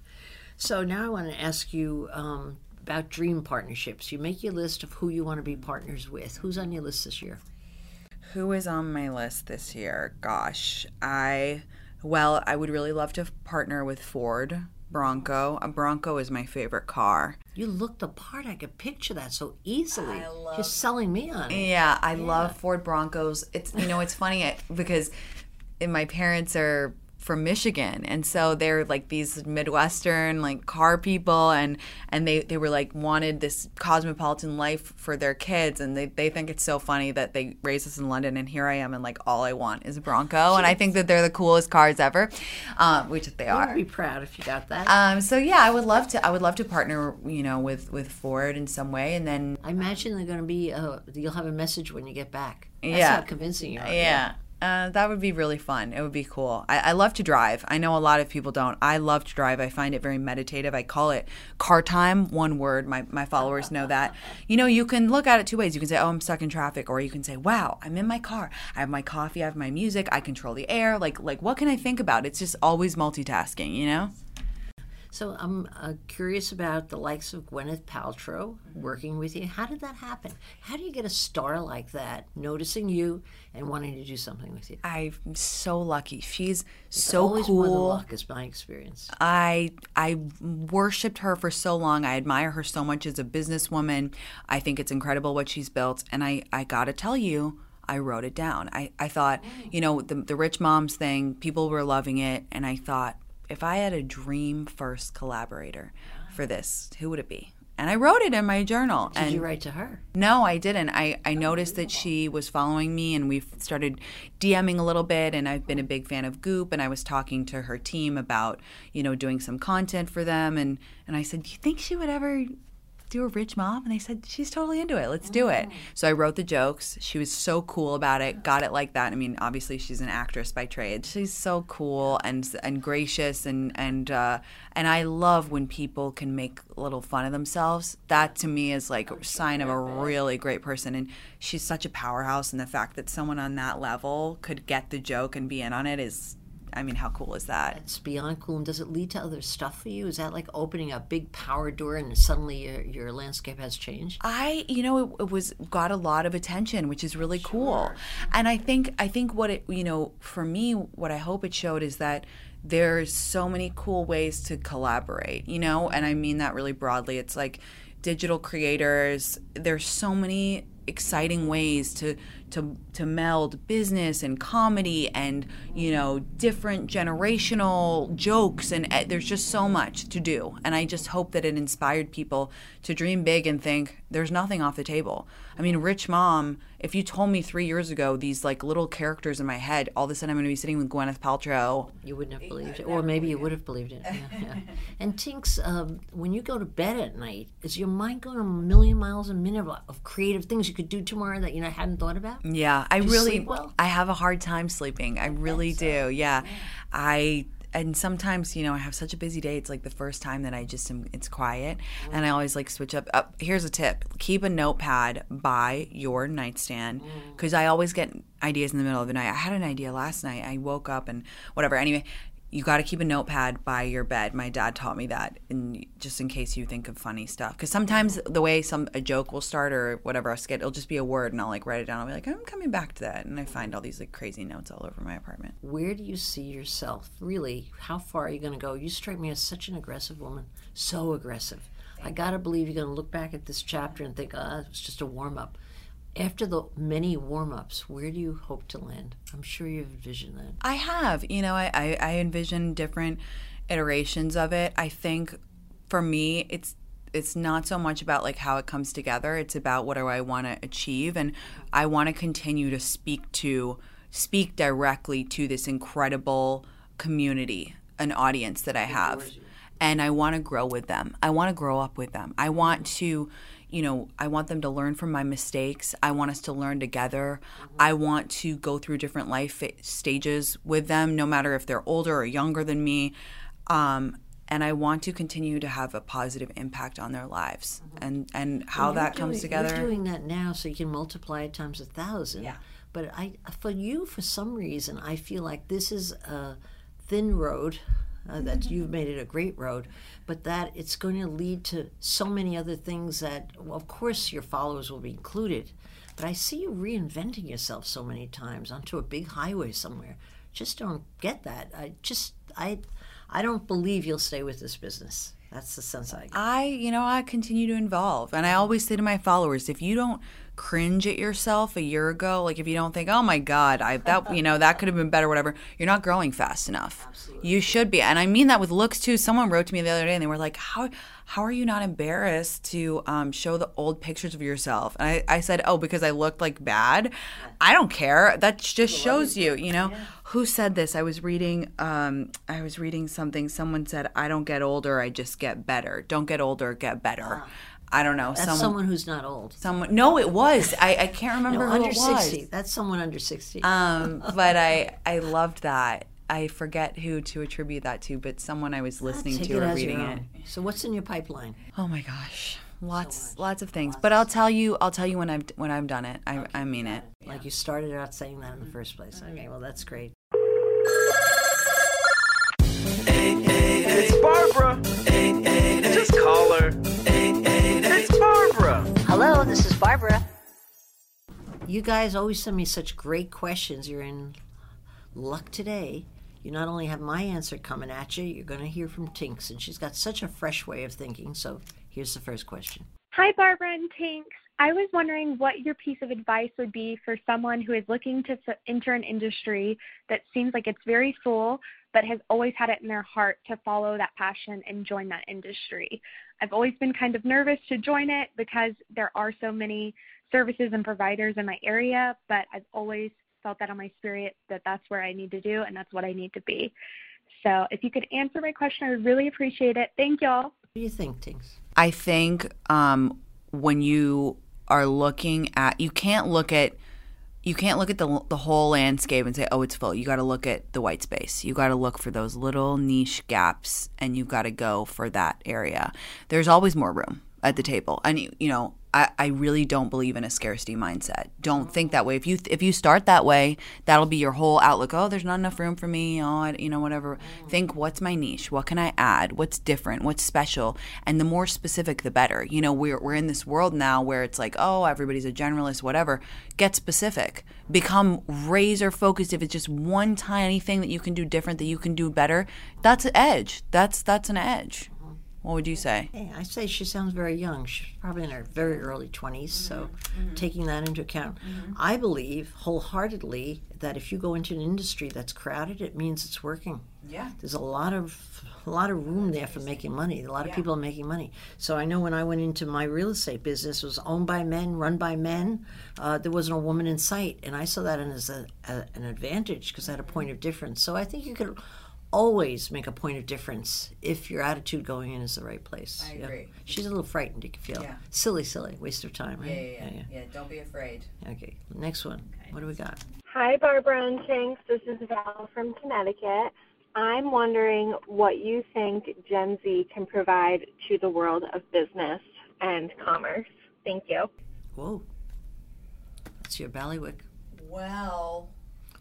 So now I want to ask you um, about dream partnerships. You make your list of who you want to be partners with. Who's on your list this year? Who is on my list this year? Gosh, I well, I would really love to partner with Ford Bronco. A Bronco is my favorite car. You look the part. I could picture that so easily. I You're selling me on it. Yeah, I love Ford Broncos. It's you know it's funny because my parents are from Michigan and so they're like these Midwestern like car people and and they, they were like wanted this cosmopolitan life for their kids and they, they think it's so funny that they raised us in London and here I am and like all I want is a Bronco and I think that they're the coolest cars ever, um, which they are. I are. would be proud if you got that. Um, so yeah, I would love to. I would love to partner, you know, with with Ford in some way, and then I imagine they're going to be. Uh, you'll have a message when you get back. That's Yeah. how convincing you are. Yeah. Uh, that would be really fun. It would be cool. I, I love to drive. I know a lot of people don't. I love to drive. I find it very meditative. I call it car time, one word. My, my followers know that. You know, you can look at it two ways. You can say, oh, I'm stuck in traffic. Or you can say, wow, I'm in my car. I have my coffee. I have my music. I control the air. Like, like what can I think about? It's just always multitasking, you know? So I'm uh, curious about the likes of Gwyneth Paltrow Mm-hmm. working with you. How did that happen? How do you get a star like that noticing you and wanting to do something with you? I'm so lucky. She's so Always more than luck is my experience. I I worshipped her for so long. I admire her so much as a businesswoman. I think it's incredible what she's built. And I, I gotta tell you, I wrote it down. I, I thought, you know, the the rich moms thing, people were loving it, and I thought, if I had a dream first collaborator for ah. this, who would it be? And I wrote it in my journal. Did and you write to her? no, I didn't. I, I oh, noticed that she was following me and we've started DMing a little bit and I've been a big fan of Goop and I was talking to her team about, you know, doing some content for them and, and I said, Do you think she would ever do a rich mom? And they said, she's totally into it. Let's do it. So I wrote the jokes. She was so cool about it, got it like that. I mean, obviously she's an actress by trade. She's so cool and and gracious and and uh, and I love when people can make a little fun of themselves. That to me is like a sign of a really great person. And she's such a powerhouse. And the fact that someone on that level could get the joke and be in on it is I mean, how cool is that? It's beyond cool. And does it lead to other stuff for you? Is that like opening a big power door and suddenly your, your landscape has changed? I, you know, it, it was got a lot of attention, which is really sure. cool. And I think, I think what it, you know, for me, what I hope it showed is that there's so many cool ways to collaborate, you know, and I mean that really broadly. It's like digital creators. There's so many exciting ways to to to meld business and comedy and you know different generational jokes and uh, there's just so much to do. And i just hope that it inspired people to dream big and think there's nothing off the table. I mean rich mom if you told me three years ago these like little characters in my head all of a sudden i'm going to be sitting with gwyneth paltrow. You wouldn't have believed it. Or maybe you would have believed it. Yeah, yeah. and tinx um, when you go to bed at night is your mind going a million miles a minute of creative things you could do tomorrow that you know I hadn't thought about yeah, I really well? I have a hard time sleeping. I really so. do. Yeah. I and sometimes you know I have such a busy day. It's like the first time that I just am. It's quiet, mm. and I always like switch up. Up here's a tip: keep a notepad by your nightstand because mm. I always get ideas in the middle of the night. I had an idea last night. I woke up and whatever. Anyway, you got to keep a notepad by your bed. My dad taught me that, and just in case you think of funny stuff. Because sometimes the way some a joke will start or whatever, I'll skit, it'll just be a word, and I'll like write it down. I'll be like, I'm coming back to that, and I find all these like crazy notes all over my apartment. Where do you see yourself? Really, how far are you going to go? You strike me as such an aggressive woman, so aggressive. I gotta believe you're gonna look back at this chapter and think, ah, oh, it was just a warm up after the many warm-ups where do you hope to land? I'm sure you've envisioned that. I have. You know i, I, I envision different iterations of it. I think for me it's it's not so much about like how it comes together. It's about what do i want to achieve? And i want to continue to speak to speak directly to this incredible community an audience that i have. and i want to grow with them. I want to grow up with them. I want to you know, I want them to learn from my mistakes. I want us to learn together. I want to go through different life stages with them, no matter if they're older or younger than me. Um, and I want to continue to have a positive impact on their lives, and and how that comes together. You're doing that now, so you can multiply it times a thousand. Yeah. But I, for you, for some reason, I feel like this is a thin road uh, that you've made it a great road, but that it's going to lead to so many other things that, well, of course, your followers will be included. But I see you reinventing yourself so many times onto a big highway somewhere. Just don't get that. I just I I don't believe you'll stay with this business. That's the sense I get. I, you know, I continue to evolve. And I always say to my followers, if you don't cringe at yourself a year ago, like if you don't think, "Oh my god, I that you know, that could have been better whatever," you're not growing fast enough. Absolutely. You should be. And I mean that with looks too. Someone wrote to me the other day and they were like, "How how are you not embarrassed to um, show the old pictures of yourself?" And I, I said, "Oh, because I looked like bad." I don't care. That just shows you, you know. Yeah. Who said this? I was reading um, I was reading something. Someone said, "I don't get older, I just get better. Don't get older, get better." Uh I don't know. That's someone who's not old. Someone. No, it was. I, I can't remember no, who under sixty. That's someone under sixty. Um, but I I loved that. I forget who to attribute that to, but someone I was listening to or reading it. So what's in your pipeline? Oh my gosh, lots so lots of things. Lots but I'll tell you I'll tell you when I've when I've done it. I okay. I mean it. Like you started out saying that in the first place. Okay, well that's great. Barbara. You guys always send me such great questions. You're in luck today. You not only have my answer coming at you, you're going to hear from Tinx, and she's got such a fresh way of thinking. So here's the first question Hi, Barbara and Tinx. I was wondering what your piece of advice would be for someone who is looking to enter an industry that seems like it's very full, but has always had it in their heart to follow that passion and join that industry. I've always been kind of nervous to join it because there are so many services and providers in my area, but I've always felt that on my spirit that that's where I need to do and that's what I need to be. So if you could answer my question, I would really appreciate it. Thank y'all. What do you think, Tinx? I think um, when you are looking at, you can't look at you can't look at the the whole landscape and say, "Oh, it's full." You got to look at the white space. You got to look for those little niche gaps, and you've got to go for that area. There's always more room at the table, and you, you know, I, I really don't believe in a scarcity mindset. Don't think that way. If you if you start that way, that'll be your whole outlook. Oh, there's not enough room for me. Oh, I, you know, whatever. Think, what's my niche? What can I add? What's different? What's special? And the more specific, the better. You know, we're we're in this world now where it's like, oh, everybody's a generalist, whatever. Get specific. Become razor focused. If it's just one tiny thing that you can do different, that you can do better, that's an edge. That's that's an edge. What would you say? Hey, I say she sounds very young. She's probably in her very early 20s. Mm-hmm. So, mm-hmm. taking that into account, mm-hmm. I believe wholeheartedly that if you go into an industry that's crowded, it means it's working. Yeah. There's a lot of a lot of room there for making money. A lot of people are making money. So I know when I went into my real estate business, it was owned by men, run by men. Uh, there wasn't a woman in sight, and I saw that as a, a, an advantage because I had a point of difference. So I think you could always make a point of difference if your attitude going in is the right place. I Yeah. agree. She's a little frightened. You can feel Yeah. silly, silly, waste of time. Right? yeah. Yeah, yeah. Yeah, don't be afraid. Okay. Next one. Okay. What do we got? Hi, Barbara and Tinx. This is Val from Connecticut. I'm wondering what you think Gen Z can provide to the world of business and commerce. Thank you. Whoa. That's your bailiwick. Well,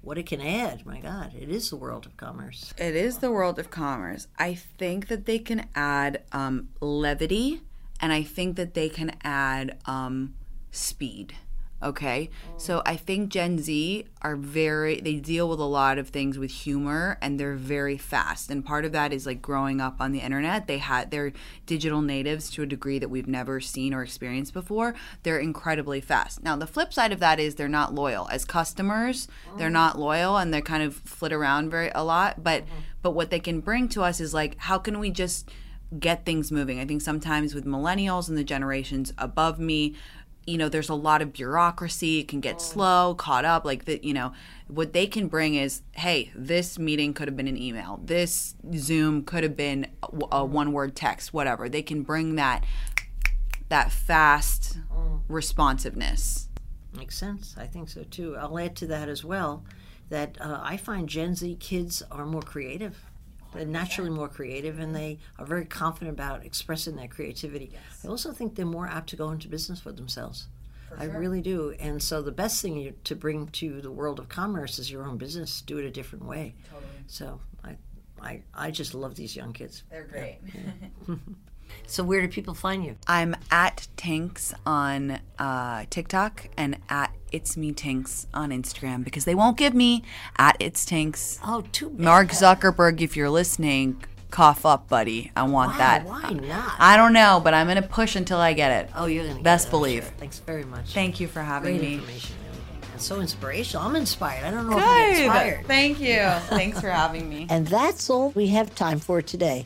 What it can add, my God, it is the world of commerce. It is the world of commerce. I think that they can add um, levity and I think that they can add um, speed. Okay. So I think Gen Z are very, they deal with a lot of things with humor and they're very fast. And part of that is like growing up on the internet. They had, they're digital natives to a degree that we've never seen or experienced before. They're incredibly fast. Now, the flip side of that is they're not loyal. As customers, they're mm. not loyal and they kind of flit around very a lot. But, but what they can bring to us is like, how can we just, get things moving. I think sometimes with millennials and the generations above me, you know, there's a lot of bureaucracy. It can get slow, caught up. Like that, you know, what they can bring is, hey, this meeting could have been an email. This Zoom could have been a, a one-word text. Whatever. They can bring that that fast responsiveness. Makes sense. I think so too. I'll add to that as well that uh, I find Gen Z kids are more creative. They're naturally more creative and they are very confident about expressing their creativity. I also think they're more apt to go into business for themselves. I really do. And so the best thing you, to bring to the world of commerce is your own business. Do it a different way. Totally. So I, I, I just love these young kids. They're great. So where do people find you? I'm at Tinx on uh, TikTok and at It's Me Tinx on Instagram because they won't give me at It's Tinx. Oh, too bad. Mark Zuckerberg, if you're listening, cough up, buddy. I want Wow, that. Why not? I don't know, but I'm gonna push until I get it. oh, you're gonna get Best it, I'm believe. sure. Thanks very much. Thank you for having Great me. information. It's so inspirational. I'm inspired. I don't know if I'm inspired. Thank you. Thanks for having me. And that's all we have time for today.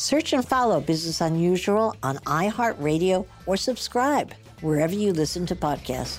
Search and follow Business Unusual on iHeartRadio or subscribe wherever you listen to podcasts.